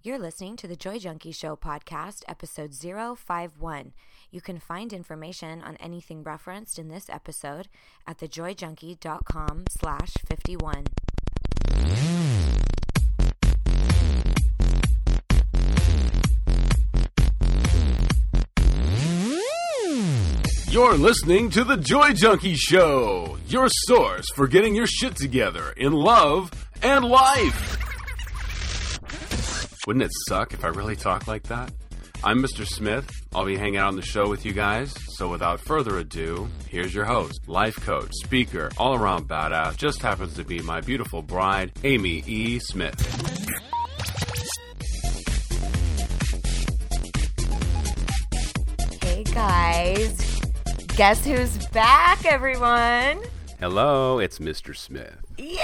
You're listening to the Joy Junkie Show podcast, episode 051. You can find information on anything referenced in this episode at thejoyjunkie.com slash 51. You're listening to The Joy Junkie Show, your source for getting your shit together in love and life. Wouldn't it suck if I really talked like that? I'm Mr. Smith. I'll be hanging out on the show with you guys. So without further ado, here's your host, life coach, speaker, all around badass, just happens to be my beautiful bride, Amy E. Smith. Hey guys, guess who's back, everyone? Hello, it's Mr. Smith. Yay!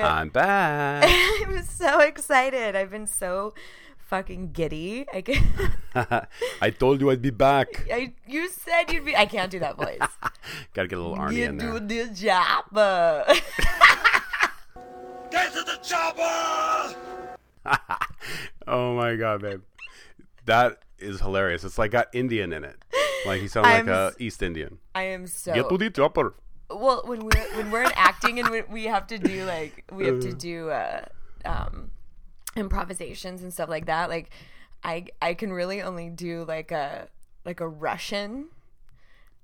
I'm back. I'm so excited. I've been so fucking giddy. I, can, I told you I'd be back. I you said you'd be. I can't do that voice. Gotta get a little Arnie you in there. do the job. uh. Get to the chopper! Oh my god, babe. That is hilarious. It's like got Indian in it. Like he sounds like I'm a s- East Indian. I am so. Get to the chopper. Well, when we're when we're in acting and we, we have to do like we have to do uh, um, improvisations and stuff like that. Like, I I can really only do like a like a Russian.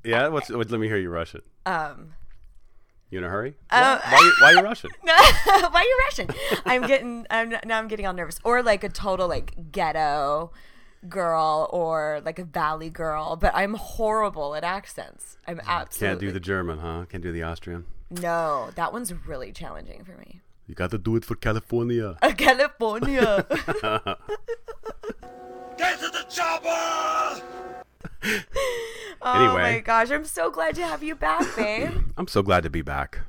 Yeah, what's what, let me hear you Russian. Um, You in a hurry? Uh, why, why, why you Russian? No, why are you rushing? I'm getting. I'm now. I'm getting all nervous. Or like a total like ghetto girl, or like a valley girl. But I'm horrible at accents. I'm absolutely Can't do the German, huh? Can't do the Austrian. No, that one's really challenging for me. You got to do it for California. Uh, California. Get to the chopper! oh my gosh, I'm so glad to have you back, babe. I'm so glad to be back.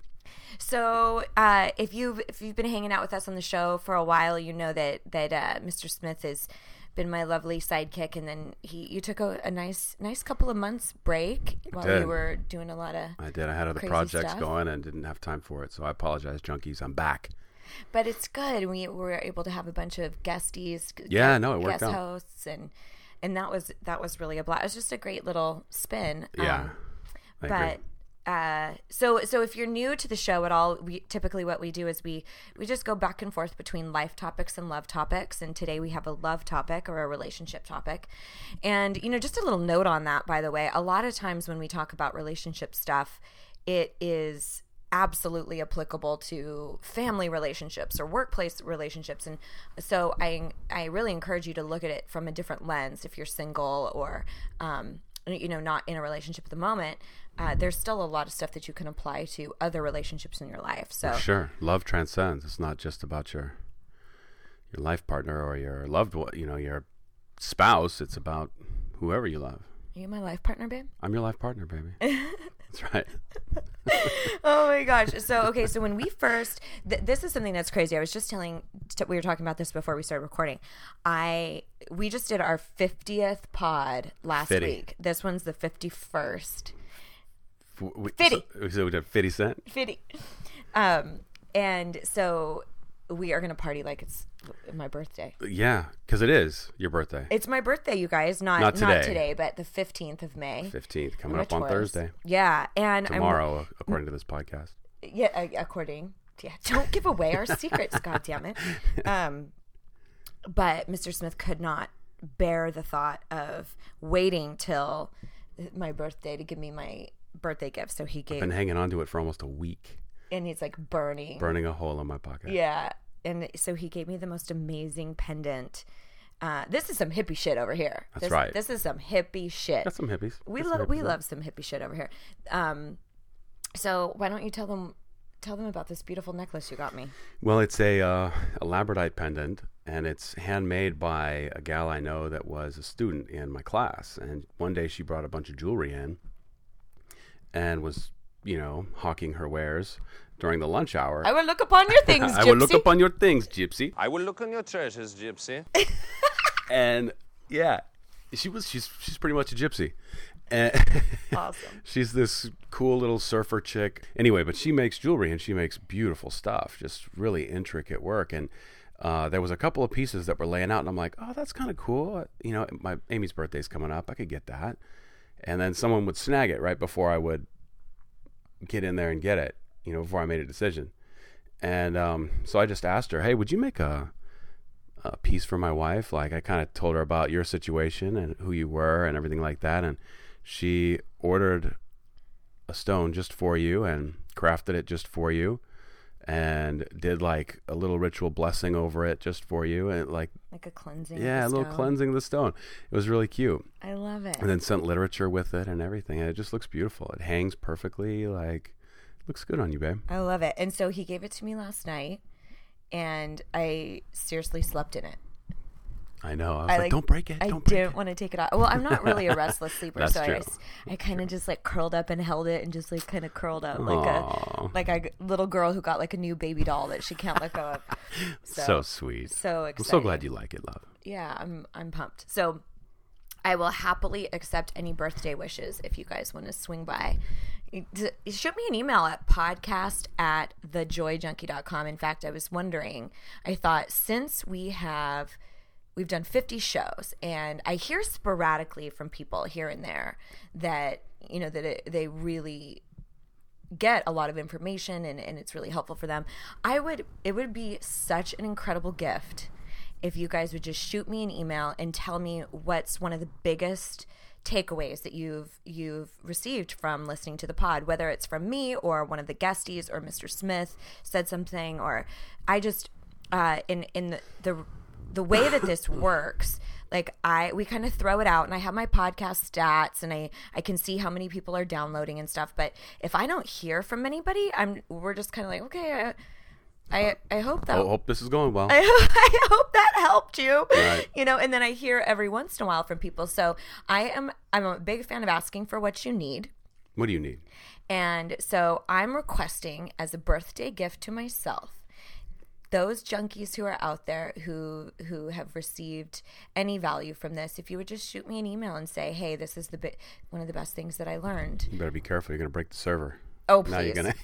So, uh, if you've if you've been hanging out with us on the show for a while, you know that that uh, Mr. Smith has been my lovely sidekick, and then he you took a, a nice nice couple of months break while you were doing a lot of. I did. I had other projects stuff. going and didn't have time for it. So I apologize, junkies. I'm back. But it's good. We were able to have a bunch of guesties. Yeah, no, it worked guest out. hosts and. And that was that was really a blast. It was just a great little spin. Yeah. Um, but agree. Uh, so so if you're new to the show at all, we typically what we do is we we just go back and forth between life topics and love topics. And today we have a love topic or a relationship topic. And you know, just a little note on that, by the way. A lot of times when we talk about relationship stuff, it is absolutely applicable to family relationships or workplace relationships and so i i really encourage you to look at it from a different lens if you're single or um, you know not in a relationship at the moment uh, there's still a lot of stuff that you can apply to other relationships in your life so Sure. Love transcends. It's not just about your your life partner or your loved one, you know, your spouse. It's about whoever you love. are you my life partner babe I'm your life partner, baby. That's right. oh my gosh so okay so when we first th- this is something that's crazy i was just telling t- we were talking about this before we started recording i we just did our 50th pod last 50. week this one's the 51st F- we- Fitty. So, so we did 50 Cent? 50 um and so we are gonna party like it's my birthday Yeah, because it is your birthday. it's my birthday you guys not Not not today. today, but the 15th of may 15th, coming up on was- Thursday. yeah and I'm- Tomorrow, according to this podcast. yeah according yeah don't give away our secrets god damn it um but mr smith could not bear the thought of waiting till my birthday to give me my birthday gift so he gave Been hanging on to it for almost a week, and he's like burning burning a hole in my pocket. yeah and so he gave me the most amazing pendant uh, this is some hippie shit over here. That's this, right. This is some hippie shit. Got some hippies. we love we love some hippie shit over here. Um, so why don't you tell them tell them about this beautiful necklace you got me? Well, it's a uh, a labradorite pendant, and it's handmade by a gal I know that was a student in my class. And one day she brought a bunch of jewelry in, and was you know hawking her wares during the lunch hour. I will look upon your things, Gypsy. I will look upon your things, Gypsy. I will look on your treasures, Gypsy. And yeah, she was she's she's pretty much a gypsy. And Awesome. she's this cool little surfer chick. Anyway, but she makes jewelry and she makes beautiful stuff, just really intricate work. And uh, there was a couple of pieces that were laying out, and I'm like, oh, that's kind of cool. You know, my Amy's birthday's coming up. I could get that. And then someone would snag it right before I would get in there and get it. You know, before I made a decision. And um, so I just asked her, hey, would you make a a piece for my wife? Like I kind of told her about your situation and who you were and everything like that, and she ordered a stone just for you and crafted it just for you and did like a little ritual blessing over it just for you and like Like a cleansing. of yeah a little stone. cleansing of the stone it was really cute I love it. and then sent literature with it and everything and it just looks beautiful it hangs perfectly like looks good on you babe I love it. And so he gave it to me last night, and I seriously slept in it. I know i was I like, don't break it I don't break didn't it want to take it off. Well, I'm not really a restless sleeper, so I, true. just- I kind of just like curled up and held it, and just like kind of curled up like Aw. a like a little girl who got like a new baby doll that she can't let go of. so, sweet so i'm so glad you like it love Yeah, I'm I'm pumped. So I will happily accept any birthday wishes if you guys want to swing by. Shoot me an email at podcast at thejoyjunkie.com. In fact, I was wondering, I thought since we have we've done 50 shows and I hear sporadically from people here and there that you know that it, they really get a lot of information and, and it's really helpful for them. I would it would be such an incredible gift if you guys would just shoot me an email and tell me what's one of the biggest takeaways that you've you've received from listening to the pod whether it's from me or one of the guesties or mr smith said something or i just uh in in the the, the way that this works like i we kind of throw it out and i have my podcast stats and i i can see how many people are downloading and stuff but if i don't hear from anybody i'm we're just kind of like okay i i, I hope that i hope this is going well. I, I hope that helped you Right. you know and then i hear every once in a while from people so i am i'm a big fan of asking for what you need. What do you need? And so I'm requesting as a birthday gift to myself those junkies who are out there who who have received any value from this if you would just shoot me an email and say hey this is the bit one of the best things that I learned. You better be careful. You're gonna break the server. Oh now you're please. Gonna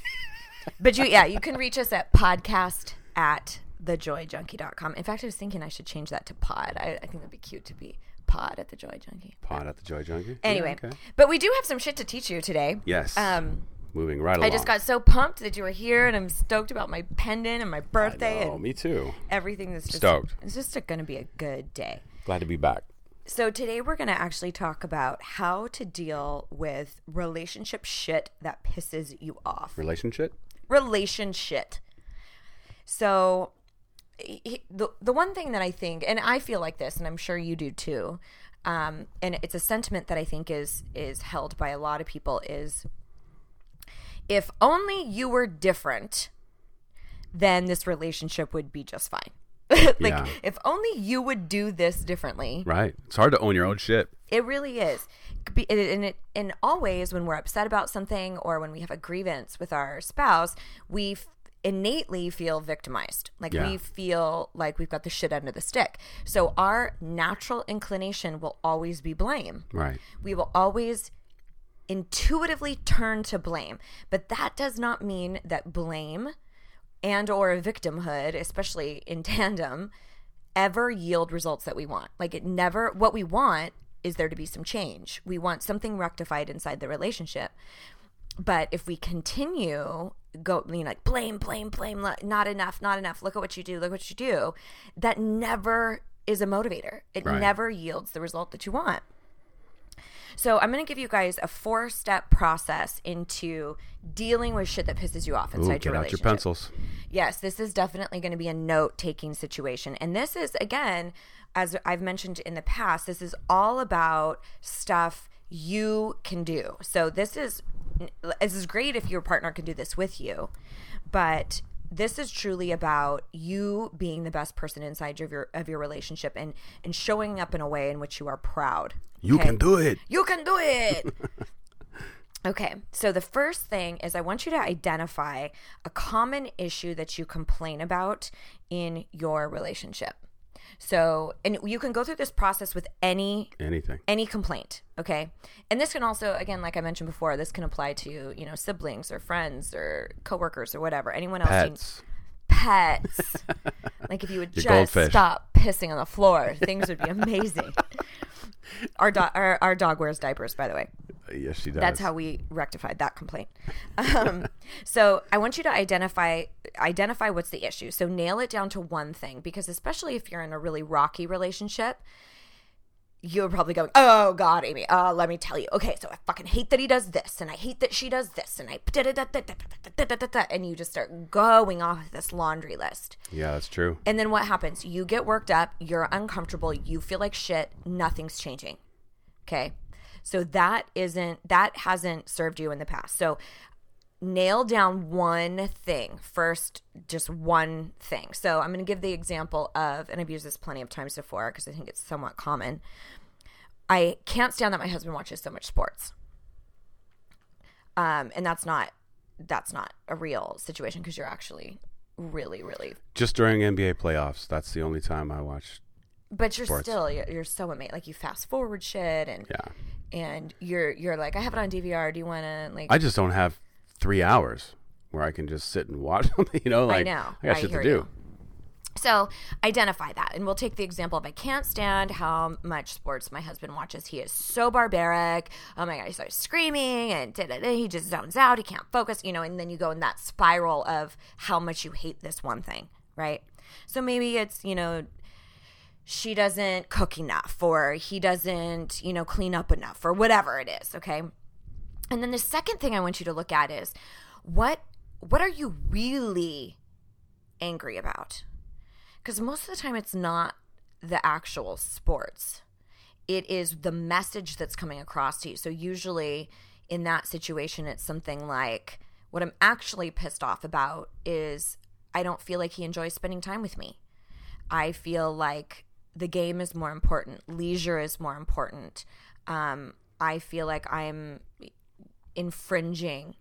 but you yeah you can reach us at podcast at thejoyjunkie.com in fact I was thinking I should change that to pod. I, I think that'd be cute to be pod at the joy junkie. Pod at the joy junkie? Yeah, anyway okay. but we do have some shit to teach you today. Yes. Um moving right along I just got so pumped that you were here, and I'm stoked about my pendant and my birthday oh me too everything. That's just, Stoked. It's just going to be a good day. glad to be back So today we're going to actually talk about how to deal with relationship shit that pisses you off. relationship Relationship. So he- the the one thing that I think, and I feel like this, and I'm sure you do too, um, and it's a sentiment that I think is is held by a lot of people is if only you were different, then this relationship would be just fine. like Yeah. if only you would do this differently. right it's hard to own your own shit It really is. And it, in all ways, when we're upset about something or when we have a grievance with our spouse, we f- innately feel victimized. Like Yeah. we feel like we've got the shit under the stick. So our natural inclination will always be blame. right We will always intuitively turn to blame. But that does not mean that blame and or victimhood, especially in tandem, ever yield results that we want. Like it never what we want is there to be some change. We want something rectified inside the relationship. But if we continue go you know like blame blame blame not enough not enough look at what you do look what you do that never is a motivator it Right. never yields the result that you want so I'm going to give you guys a four-step process into dealing with shit that pisses you off Ooh, inside get your out your relationship. pencils Yes, this is definitely going to be a note-taking situation. And this is again, as I've mentioned in the past, this is all about stuff you can do. So this is this is great if your partner can do this with you, but this is truly about you being the best person inside of your of your relationship and and showing up in a way in which you are proud. you Okay? can do it You can do it. okay, so the first thing is I want you to identify a common issue that you complain about in your relationship. So, and you can go through this process with any anything any complaint, okay? And this can also again like I mentioned before, this can apply to, you know, siblings or friends or coworkers or whatever, anyone else you- pets pets. like if you would Your just goldfish. stop pissing on the floor, things would be amazing. our, do- our our dog wears diapers, by the way. Yes, she does. That's how we rectified that complaint. Um, so I want you to identify identify what's the issue. So nail it down to one thing because especially if you're in a really rocky relationship, you're probably going, "Oh God, Amy, uh, let me tell you. Okay, so I fucking hate that he does this, and I hate that she does this, and I da da da da da da da da da," and you just start going off this laundry list. Yeah, that's true. And then what happens? You get worked up, you're uncomfortable, you feel like shit, nothing's changing. Okay. So that isn't, that hasn't served you in the past. So nail down one thing first, just one thing. So I'm going to give the example of, and I've used this plenty of times before because I think it's somewhat common. I can't stand that my husband watches so much sports. Um, and that's not, that's not a real situation because you're actually really, really Just during NBA playoffs, that's the only time I watch. but you're sports. still you're, you're so amazing like you fast forward shit and Yeah, and you're you're like i have it on dvr do you want to like I just don't have three hours where I can just sit and watch something. You know, like know. I got I shit to do. you. so identify that and we'll take the example of i can't stand how much sports my husband watches he is so barbaric oh my god he starts screaming and da-da-da, he just zones out he can't focus you know and then you go in that spiral of how much you hate this one thing right so maybe it's you know she doesn't cook enough or he doesn't, you know, clean up enough or whatever it is, okay? And then the second thing I want you to look at is what what are you really angry about? Cuz most of the time it's not the actual sports. It is the message that's coming across to you. So usually in that situation it's something like what I'm actually pissed off about is I don't feel like he enjoys spending time with me. I feel like the game is more important, leisure is more important. Um, I feel like I'm infringing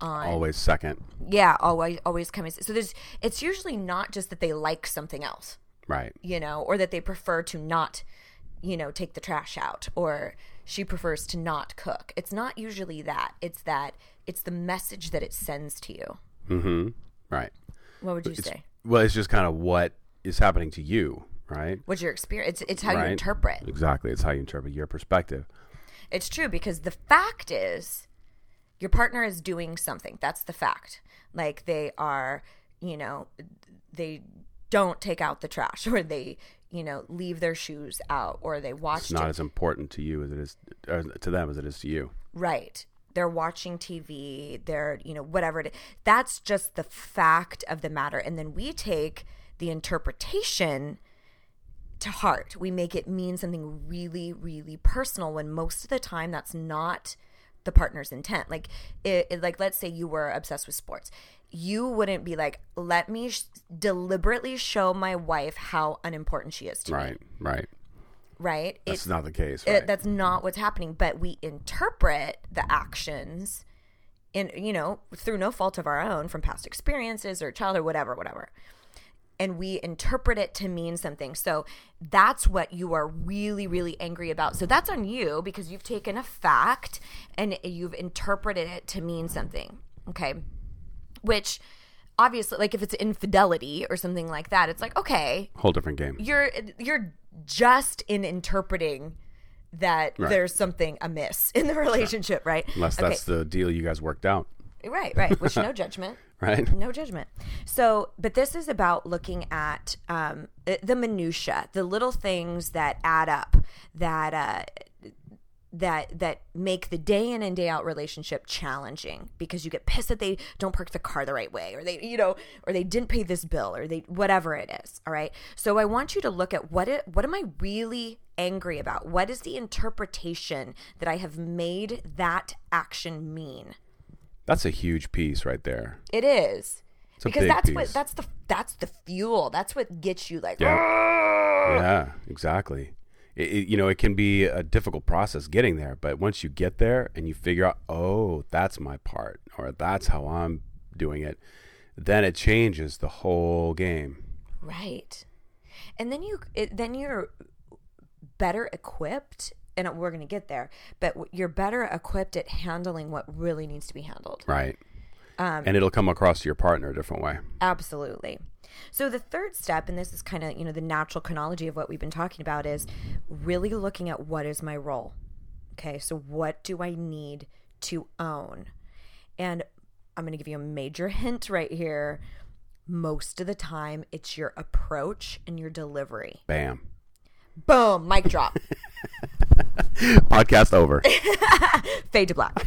on Always second, yeah, always always coming. So there's it's usually not just that they like something else, right? you know, or that they prefer to not, you know, take the trash out, or she prefers to not cook. It's not usually that. It's that it's the message that it sends to you. Mm-hmm. Right. What would you say? Well, it's just kind of what is happening to you, right? What's your experience? It's, it's how you interpret. Exactly. It's how you interpret your perspective. It's true because the fact is your partner is doing something. That's the fact. Like they are, you know, they don't take out the trash or they, you know, leave their shoes out or they watch It's not as important to you as it is to them as it is to you. right. They're watching TV, they're, you know, whatever it is. That's just the fact of the matter. And then we take the interpretation to heart. We make it mean something really, really personal when most of the time that's not the partner's intent. Like, it, it- like let's say you were obsessed with sports, you wouldn't be like, "Let me sh- deliberately show my wife how unimportant she is to me." Right. Right. Right? That's It's not the case. it, Right. that's not what's happening. But we interpret the actions in you know through no fault of our own from past experiences or childhood, whatever, whatever and we interpret it to mean something. So that's what you are really, really angry about. So that's on you because you've taken a fact and you've interpreted it to mean something. Okay. Which obviously, like if it's infidelity or something like that, it's like, okay, Whole different game. you're you're just in interpreting that Right. there's something amiss in the relationship, right? Unless okay. that's the deal you guys worked out. right, right. Which no judgment. Right. No judgment. So, but this is about looking at um, the minutia, the little things that add up, that uh, that that make the day in and day out relationship challenging because you get pissed that they don't park the car the right way, or they, you know, or they didn't pay this bill, or they whatever it is. All right. So I want you to look at what it, what am I really angry about? What is the interpretation that I have made that action mean? That's a huge piece right there. It is. a because that's what that's the that's the fuel. That's what gets you like Yeah. "Argh!" Yeah, exactly. It, it- you know, it can be a difficult process getting there, but once you get there and you figure out, oh, that's my part, or that's how I'm doing it, then it changes the whole game. right. And then you it, then you're better equipped and we're going to get there, but you're better equipped at handling what really needs to be handled. Right. Um, and it'll come across to your partner a different way. Absolutely. So the third step, and this is kind of you know the natural chronology of what we've been talking about, is really looking at what is my role. Okay, so what do I need to own? And I'm going to give you a major hint right here. Most of the time, it's your approach and your delivery. Bam. Boom, mic drop. Podcast over. fade to black.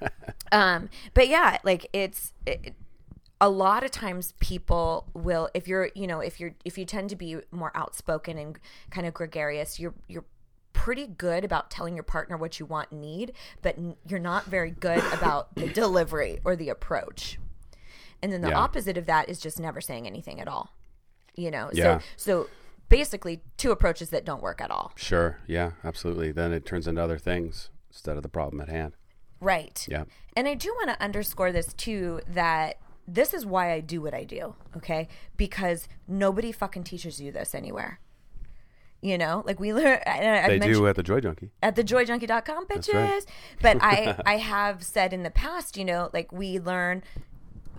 um, but yeah, like it's it, a lot of times people will if you're you know if you're if you tend to be more outspoken and kind of gregarious, you're you're pretty good about telling your partner what you want and need, but n- you're not very good about the delivery or the approach. And then the Yeah. opposite of that is just never saying anything at all. You know, Yeah. so so basically two approaches that don't work at all. Sure. Yeah, absolutely. Then it turns into other things instead of the problem at hand. Right. Yeah. And I do want to underscore this too that this is why I do what I do, okay? Because nobody fucking teaches you this anywhere. You know, like we learn and I- I've They do at the Joy Junkie. at thejoyjunkie.com bitches. right. But I I have said in the past, you know, like we learn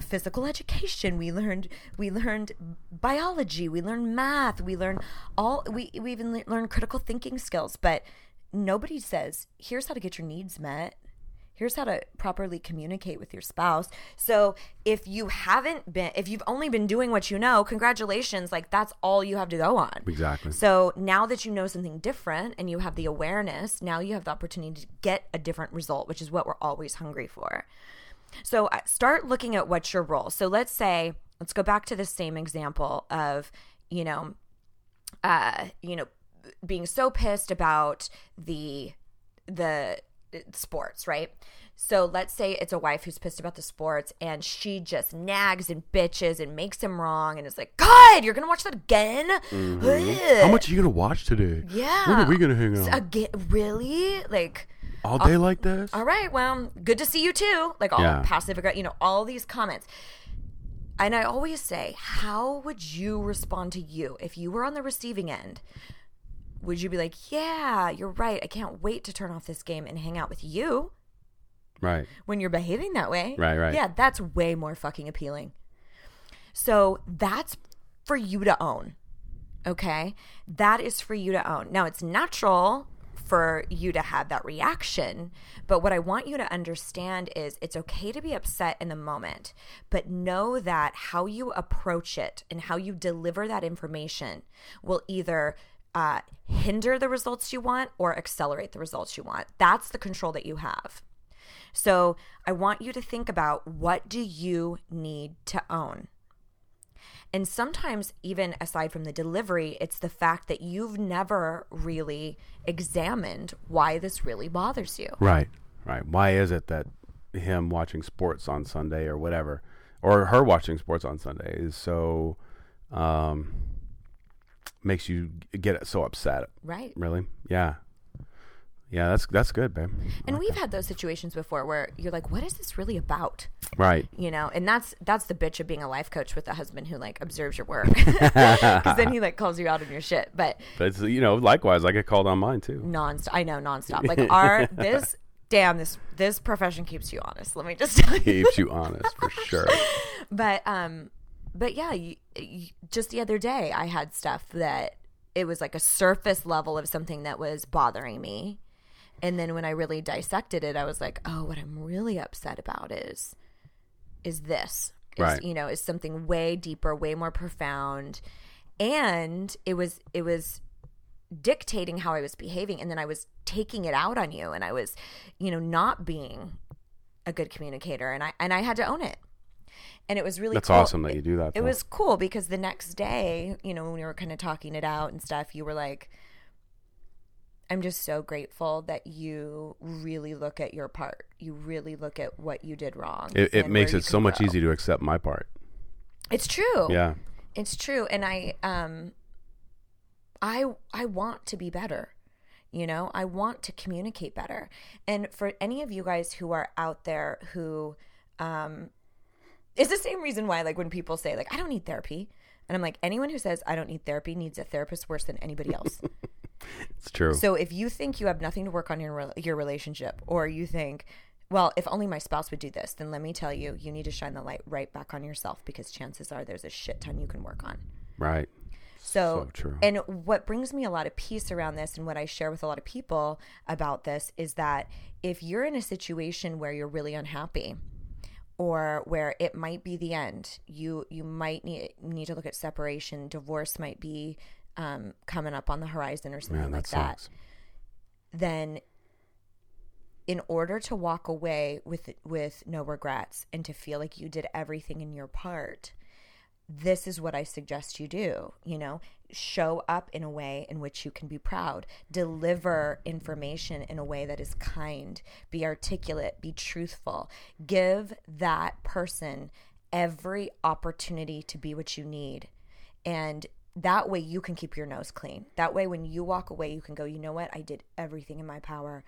physical education, we learned we learned biology, we learned math, we learned all we we even learned critical thinking skills, but nobody says, here's how to get your needs met. Here's how to properly communicate with your spouse. So, if you haven't been if you've only been doing what you know, congratulations, like that's all you have to go on. Exactly. So now that you know something different and you have the awareness, now you have the opportunity to get a different result, which is what we're always hungry for. So uh, start looking at what's your role. So let's say, let's go back to the same example of, you know, uh, you know, being so pissed about the the uh, sports, right? So let's say it's a wife who's pissed about the sports and she just nags and bitches and makes him wrong and is like, God, you're gonna watch that again? Ugh." How much are you gonna watch today? Yeah. When are we gonna hang out? Again, really? Like, All day like this? all right, well, good to see you too. Like all Yeah. passive aggressive, you know, all these comments. And I always say, how would you respond to you if you were on the receiving end? Would you be like, yeah, you're right. I can't wait to turn off this game and hang out with you Right. when you're behaving that way? Right, right. Yeah, that's way more fucking appealing. So that's for you to own. Okay? That is for you to own. Now, it's natural for you to have that reaction, but what I want you to understand is it's okay to be upset in the moment, but know that how you approach it and how you deliver that information will either uh, hinder the results you want or accelerate the results you want. That's the control that you have. So I want you to think about what do you need to own? And sometimes, even aside from the delivery, it's the fact that you've never really examined why this really bothers you. Right. Right. Why is it that him watching sports on Sunday or whatever, or her watching sports on Sunday is so um, makes you get so upset? Right. Really? Yeah. Yeah, that's that's good, babe. And we've had those situations before where you're like, what is this really about? Right. You know, and that's that's the bitch of being a life coach with a husband who like observes your work. Because then he like calls you out on your shit. But But it's you know, likewise, I get called on mine too. nonstop. I know nonstop. Like our this damn this this profession keeps you honest. Let me just tell you. Keeps you honest for sure. But um, but yeah, you, you, just the other day I had stuff that it was like a surface level of something that was bothering me, and then when I really dissected it, I was like, oh, what I'm really upset about is is this. Is, Right. You know, is something way deeper, way more profound, and it was it was dictating how I was behaving and then I was taking it out on you and I was you know not being a good communicator and I and I had to own it. And it was really That's cool. awesome that you do that. It though. was cool because the next day, you know, when we were kind of talking it out and stuff, you were like I'm just so grateful that you really look at your part. You really look at what you did wrong. It, it makes it so much easier to accept my part. It's true. Yeah. It's true and I um I I want to be better. You know, I want to communicate better. And for any of you guys who are out there who um it's the same reason why like when people say like I don't need therapy and I'm like anyone who says I don't need therapy needs a therapist worse than anybody else. It's true. So if you think you have nothing to work on in your your relationship, or you think well, if only my spouse would do this, then let me tell you, you need to shine the light right back on yourself because chances are there's a shit ton you can work on. Right. So, So true. and what brings me a lot of peace around this and what I share with a lot of people about this is that if you're in a situation where you're really unhappy or where it might be the end, you you might need need to look at separation, divorce might be um, coming up on the horizon or something Man, like that that then in order to walk away with with no regrets and to feel like you did everything in your part this is what i suggest you do you know? Show up in a way in which you can be proud. Deliver information in a way that is kind. Be articulate. Be truthful. Give that person every opportunity to be what you need. And that way you can keep your nose clean. That way, when you walk away, you can go, you know what? I did everything in my power.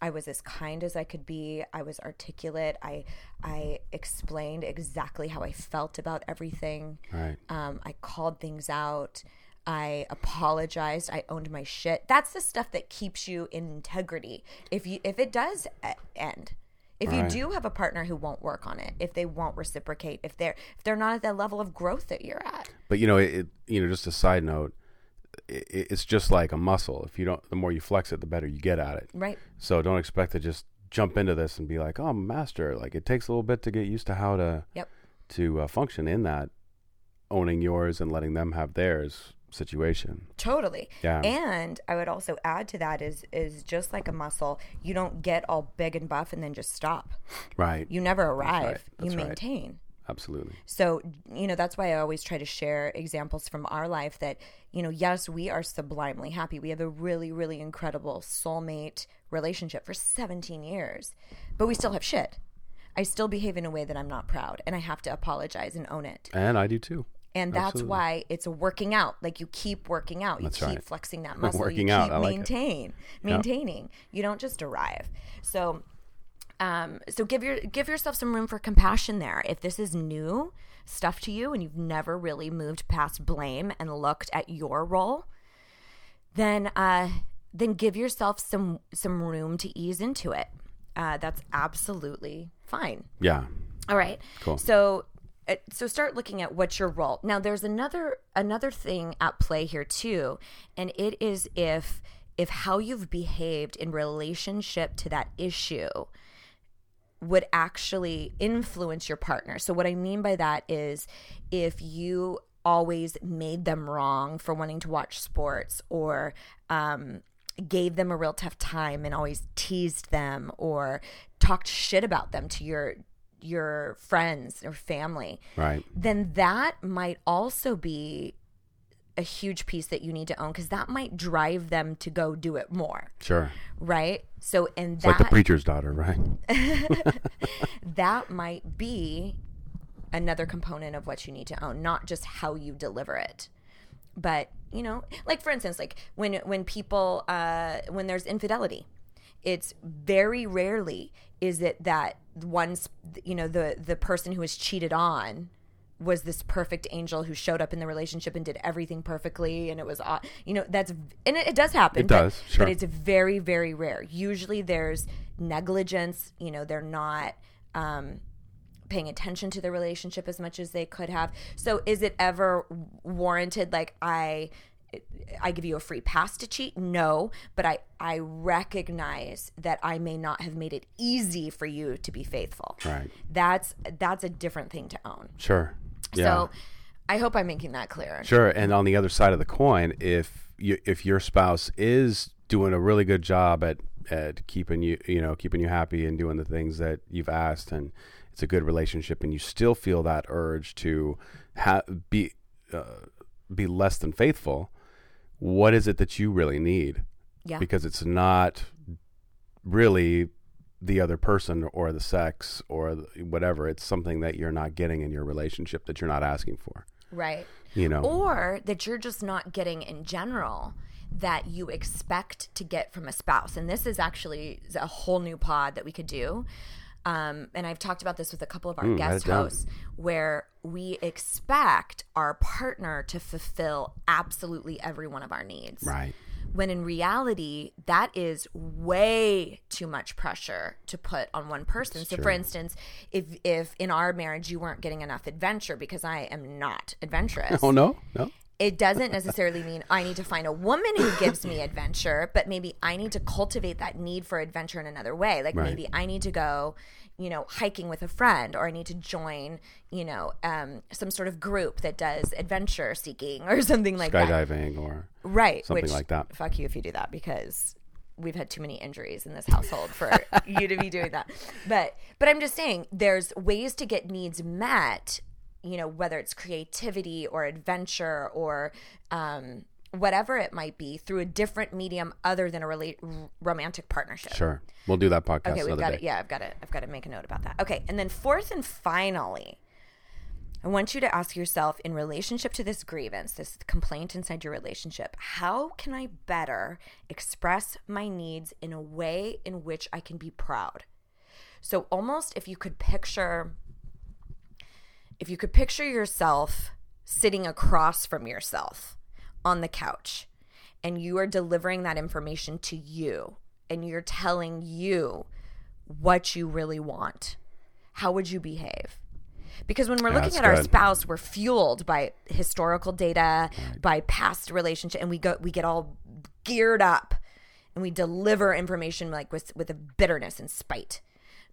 I was as kind as I could be. I was articulate. I I explained exactly how I felt about everything. Right. Um, I called things out. I apologized. I owned my shit. That's the stuff that keeps you in integrity. If you if it does end, if you Right. do have a partner who won't work on it, if they won't reciprocate, if they're if they're not at that level of growth that you're at, But you know, it, it you know, just a side note, it, it's just like a muscle. If you don't, the more you flex it, the better you get at it. right? So don't expect to just jump into this and be like, "Oh, I'm a master." Like it takes a little bit to get used to how to Yep. to uh, function in that owning yours and letting them have theirs situation. Totally. Yeah. And I would also add to that is is just like a muscle, you don't get all big and buff and then just stop. Right. You never arrive. right. You That's right. maintain. Absolutely. So, you know, that's why I always try to share examples from our life that, you know, yes, we are sublimely happy. We have a really, really incredible soulmate relationship for 17 years, but we still have shit. I still behave in a way that I'm not proud and I have to apologize and own it. And I do too. And that's Absolutely. why it's a working out. Like you keep working out. You That's keep right. flexing that muscle. Working you out. keep like it. maintain, maintaining. You don't just arrive. So um, so give your give yourself some room for compassion there. If this is new stuff to you and you've never really moved past blame and looked at your role, then uh, then give yourself some some room to ease into it. Uh, that's absolutely fine. Yeah. All right. Cool. So so start looking at what's your role. Now there's another another thing at play here too, and it is if if how you've behaved in relationship to that issue would actually influence your partner. So what I mean by that is if you always made them wrong for wanting to watch sports or um gave them a real tough time and always teased them or talked shit about them to your your friends or family Right. then that might also be a huge piece that you need to own because that might drive them to go do it more Sure. right so and that like the preacher's daughter, right? that might be another component of what you need to own not just how you deliver it but you know like for instance like when when people uh when there's infidelity it's very rarely is it that one's you know the the person who is cheated on was this perfect angel who showed up in the relationship and did everything perfectly and it was you know that's and it, it does happen It but- does, sure. but it's very very rare usually there's negligence you know they're not um paying attention to the relationship as much as they could have so is it ever warranted like i I give you a free pass to cheat? No, but I I recognize that I may not have made it easy for you to be faithful. Right. That's that's a different thing to own. Sure. Yeah. So I hope I'm making that clear. Sure. And on the other side of the coin, if you, if your spouse is doing a really good job at at keeping you you know keeping you happy and doing the things that you've asked, and it's a good relationship, and you still feel that urge to ha- be uh, be less than faithful, what is it that you really need? Yeah. Because it's not really the other person or the sex or whatever. It's something that you're not getting in your relationship that you're not asking for. Right. You know. Or that you're just not getting in general that you expect to get from a spouse. And this is actually a whole new pod that we could do. Um, and I've talked about this with a couple of our Mm, guest hosts, where we expect our partner to fulfill absolutely every one of our needs. right. when in reality that is way too much pressure to put on one person so for instance if if in our marriage you weren't getting enough adventure because i am not adventurous Oh no, no. It doesn't necessarily mean I need to find a woman who gives me adventure, but maybe I need to cultivate that need for adventure in another way. Like Right. maybe I need to go, you know, hiking with a friend, or I need to join, you know, um, some sort of group that does adventure seeking or something like that. Skydiving or Right. something which, like that. Fuck you if you do that because we've had too many injuries in this household for you to be doing that. But but I'm just saying there's ways to get needs met, you know, whether it's creativity or adventure or um whatever it might be through a different medium other than a rela- romantic partnership. Sure, we'll do that podcast Okay, we've got day. it. Yeah, I've got it. I've got to make a note about that. Okay, and then fourth and finally, I want you to ask yourself in relationship to this grievance, this complaint inside your relationship, how can I better express my needs in a way in which I can be proud? So almost if you could picture if you could picture yourself sitting across from yourself on the couch and you are delivering that information to you and you're telling you what you really want, how would you behave? Because when we're looking at our spouse, we're fueled by historical data, by past relationship, and we go we get all geared up and we deliver information like with with a bitterness and spite.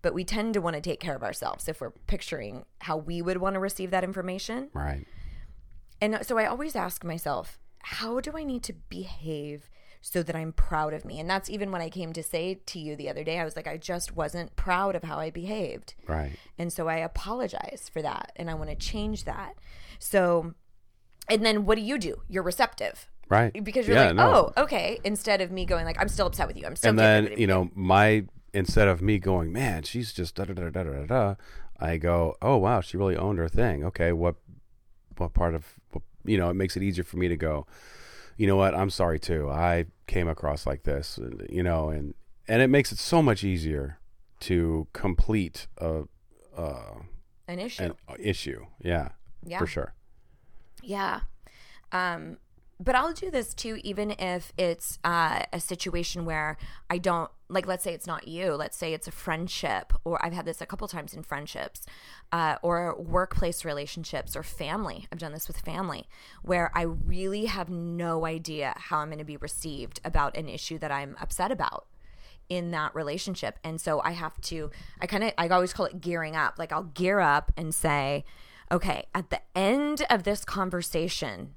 But we tend to want to take care of ourselves if we're picturing how we would want to receive that information. Right. And so I always ask myself, how do I need to behave so that I'm proud of me? And that's even when I came to say to you the other day, I was like, I just wasn't proud of how I behaved. Right. And so I apologize for that and I want to change that. So, and then what do you do? You're receptive. Right. Because you're Yeah, like, no. oh, okay. Instead of me going like, I'm still upset with you. I'm still and then you know my instead of me going man she's just da da da da da da da i go oh wow she really owned her thing okay what what part of what, you know it makes it easier for me to go you know what i'm sorry too i came across like this you know and and it makes it so much easier to complete a uh an issue. an issue yeah Yeah. for sure Yeah. Um, but I'll do this too, even if it's uh, a situation where I don't like. Let's say it's not you. Let's say it's a friendship, or I've had this a couple times in friendships, uh, or workplace relationships, or family. I've done this with family, where I really have no idea how I'm going to be received about an issue that I'm upset about in that relationship. And so I have to, I kind of, I always call it gearing up. Like I'll gear up and say, okay, at the end of this conversation,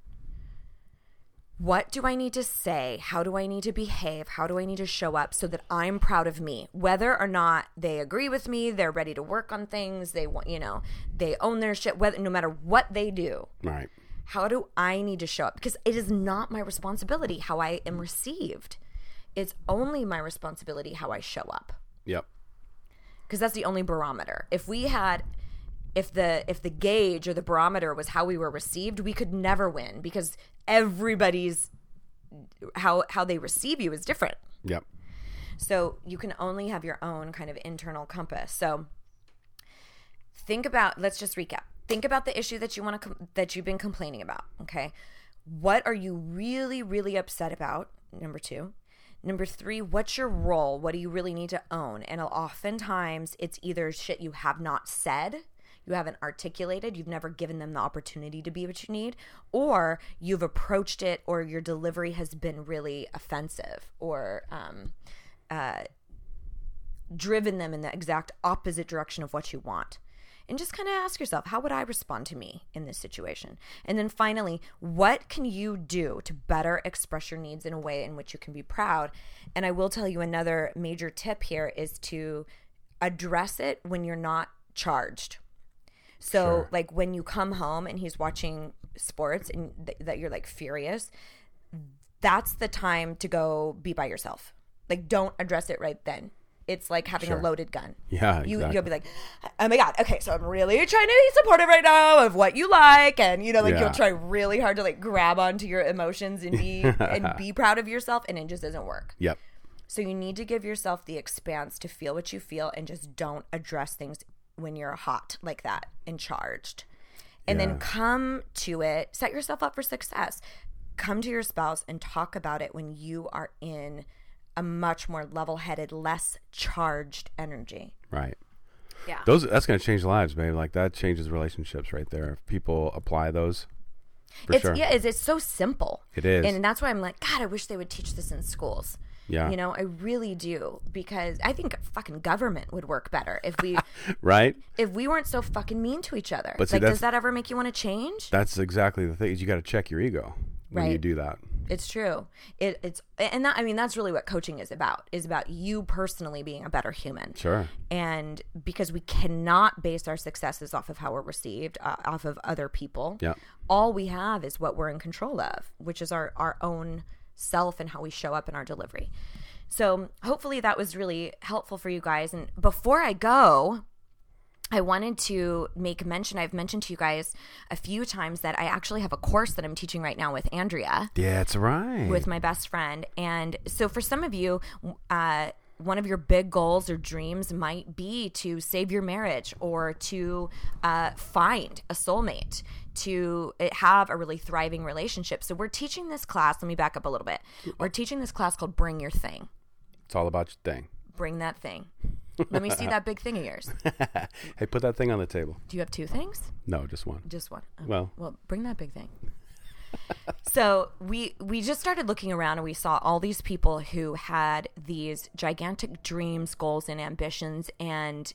what do I need to say? How do I need to behave? How do I need to show up so that I'm proud of me? Whether or not they agree with me, they're ready to work on things, they want, you know, they own their shit, whether, no matter what they do, right how do I need to show up? Because it is not my responsibility how I am received. It's only my responsibility how I show up. yep Because that's the only barometer. If we had if the if the gauge or the barometer was how we were received, we could never win because everybody's how how they receive you is different. yep So you can only have your own kind of internal compass. So think about let's just recap. Think about the issue that you want to com- that you've been complaining about, okay? What are you really really upset about? Number 2. Number 3, what's your role? What do you really need to own? And oftentimes it's either shit you have not said, you haven't articulated, you've never given them the opportunity to be what you need, or you've approached it or your delivery has been really offensive or um driven them in the exact opposite direction of what you want. And just kind of ask yourself, how would I respond to me in this situation? And then finally, what can you do to better express your needs in a way in which you can be proud? And I will tell you another major tip here is to address it when you're not charged. So, Sure. like when you come home and he's watching sports and th- that you're like furious, that's the time to go be by yourself. Like, don't address it right then. It's like having a loaded gun. Yeah, you exactly. you'll be like, oh my god, okay, so I'm really trying to be supportive right now of what you like, and you know, like Yeah. you'll try really hard to like grab onto your emotions and be and be proud of yourself, and it just doesn't work. yep So you need to give yourself the expanse to feel what you feel, and just don't address things when you're hot like that and charged. And Yeah. then come to it, set yourself up for success. come to your spouse and talk about it when you are in a much more level-headed, less charged energy. Right. Yeah. Those that's going to change lives, babe. Like that changes relationships right there. If people apply those, for it's sure. yeah, it's, it's so simple. It is. and that's why I'm like, God, I wish they would teach this in schools. Yeah. you know, I really do because I think fucking government would work better if we right? if we weren't so fucking mean to each other. But see, like, does that ever make you want to change? That's exactly the thing. Is you got to check your ego when you do that. It's true. It, it's and that I mean that's really what coaching is about. Is about you personally being a better human. Sure. And because we cannot base our successes off of how we're received, uh, off of other people. Yeah. All we have is what we're in control of, which is our our own self and how we show up in our delivery. So hopefully that was really helpful for you guys. And before I go, I wanted to make mention. I've mentioned to you guys a few times that I actually have a course that I'm teaching right now with Andrea Yeah, it's right. with my best friend. And so for some of you, uh, one of your big goals or dreams might be to save your marriage or to uh, find a soulmate, to uh, have a really thriving relationship. So we're teaching this class. Let me back up a little bit. We're teaching this class called Bring Your Thing. it's all about your thing. Bring that thing. Let me see that big thing of yours. Hey, put that thing on the table. Do you have two things? No, just one. Just one. Oh, Well- well, bring that big thing. so we we just started looking around and we saw all these people who had these gigantic dreams, goals, and ambitions, and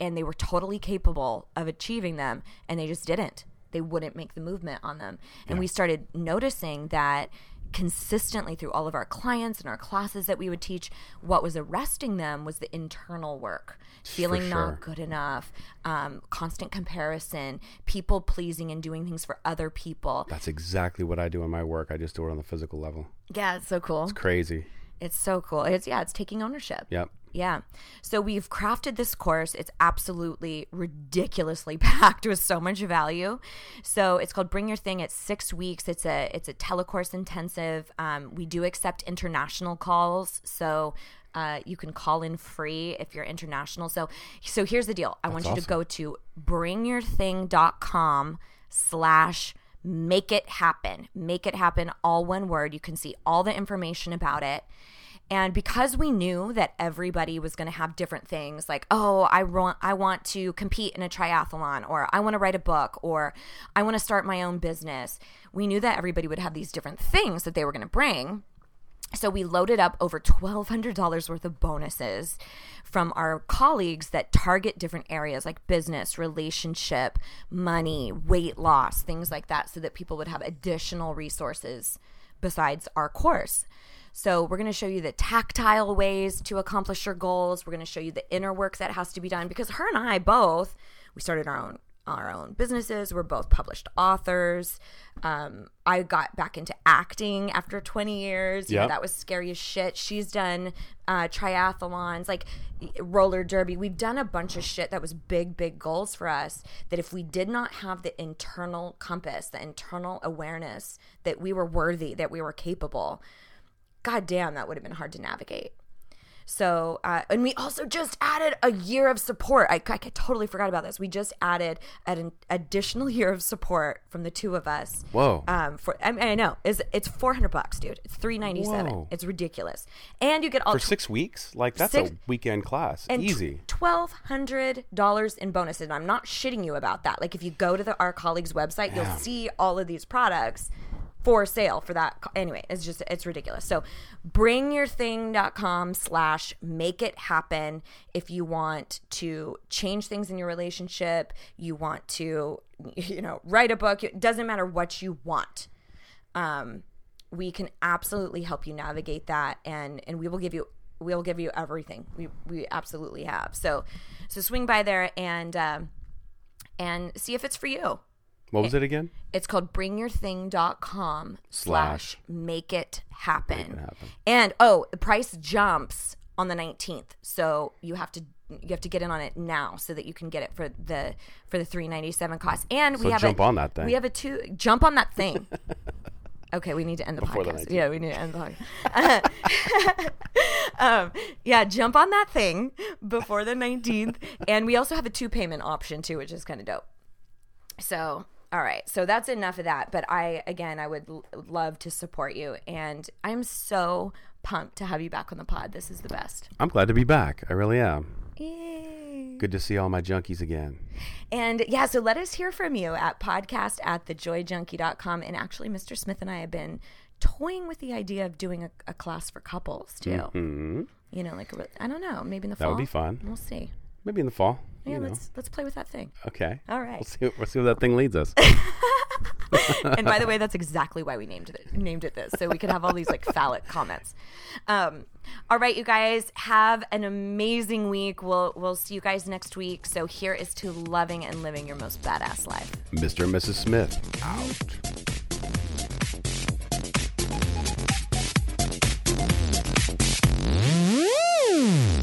and they were totally capable of achieving them, and they just didn't. They wouldn't make the movement on them, and we started noticing that consistently through all of our clients and our classes that we would teach what was arresting them was the internal work feeling sure. not good enough, um, constant comparison, people pleasing and doing things for other people. That's exactly what I do in my work. I just do it on the physical level. Yeah, it's so cool. It's crazy. It's so cool. It's yeah, it's taking ownership. Yep. Yeah. So we've crafted this course. It's absolutely ridiculously packed with so much value. So it's called Bring Your Thing. It's six weeks. It's a it's a telecourse intensive. Um, we do accept international calls. So uh, you can call in free if you're international. So so here's the deal. I want you to go to bringyourthing.com slash make it happen. Make it happen, all one word. You can see all the information about it. And because we knew that everybody was going to have different things, like, oh, I want, I want to compete in a triathlon, or I want to write a book, or I want to start my own business, we knew that everybody would have these different things that they were going to bring. So we loaded up over $1,200 worth of bonuses from our colleagues that target different areas like business, relationship, money, weight loss, things like that, so that people would have additional resources besides our course. So we're going to show you the tactile ways to accomplish your goals. We're going to show you the inner work that has to be done because her and I both we started our own our own businesses. We're both published authors. Um, I got back into acting after 20 years. You know, that was scary as shit. She's done uh, triathlons, like roller derby. We've done a bunch of shit that was big, big goals for us. That if we did not have the internal compass, the internal awareness that we were worthy, that we were capable, god damn, that would have been hard to navigate. So, uh, and we also just added a year of support. I, I totally forgot about this. We just added an additional year of support from the two of us. Whoa. Um, for I, mean, I know it's it's four hundred bucks, dude. It's three ninety seven. It's ridiculous, and you get all For six weeks? Like, that's Six- a weekend class. and Easy. twelve hundred dollars in bonuses. And I'm not shitting you about that. Like if you go to the our colleagues' website, you'll see all of these products for sale for that. Anyway, it's just it's ridiculous. So bringyourthing.com slash make it happen if you want to change things in your relationship, you want to you know write a book. It doesn't matter what you want. Um, we can absolutely help you navigate that and and we will give you we'll give you everything we we absolutely have so so swing by there and um and see if it's for you What was it again? it's called bringyourthing.com slash Slash. make it happen and oh the price jumps on the 19th so you have to you have to get in on it now so that you can get it for the for the 397 cost and we So have jump a, on that thing. we have a two jump on that thing Okay, we need to end the Before podcast. 19th. yeah, we need to end the podcast. um, yeah, jump on that thing before the 19th. And we also have a two payment option too, which is kind of dope. So, All right. So that's enough of that. But I, again, I would l- love to support you. And I'm so pumped to have you back on the pod. This is the best. I'm glad to be back. I really am. Yay. Good to see all my junkies again. And yeah, so let us hear from you at podcast at thejoyjunkie.com. And actually, Mr. Smith and I have been toying with the idea of doing a, a class for couples too. hmm You know, like, I don't know, maybe in the That fall. would be fun. We'll see. Maybe in the fall. Yeah, let's let's play with that thing. Okay. All right. We'll see. We'll see where that thing leads us. and by the way, that's exactly why we named it named it this, so we could have all these like phallic comments. Um, all right, you guys have an amazing week. We'll we'll see you guys next week. So here is to loving and living your most badass life. Mr. and Mrs. Smith out. Mm.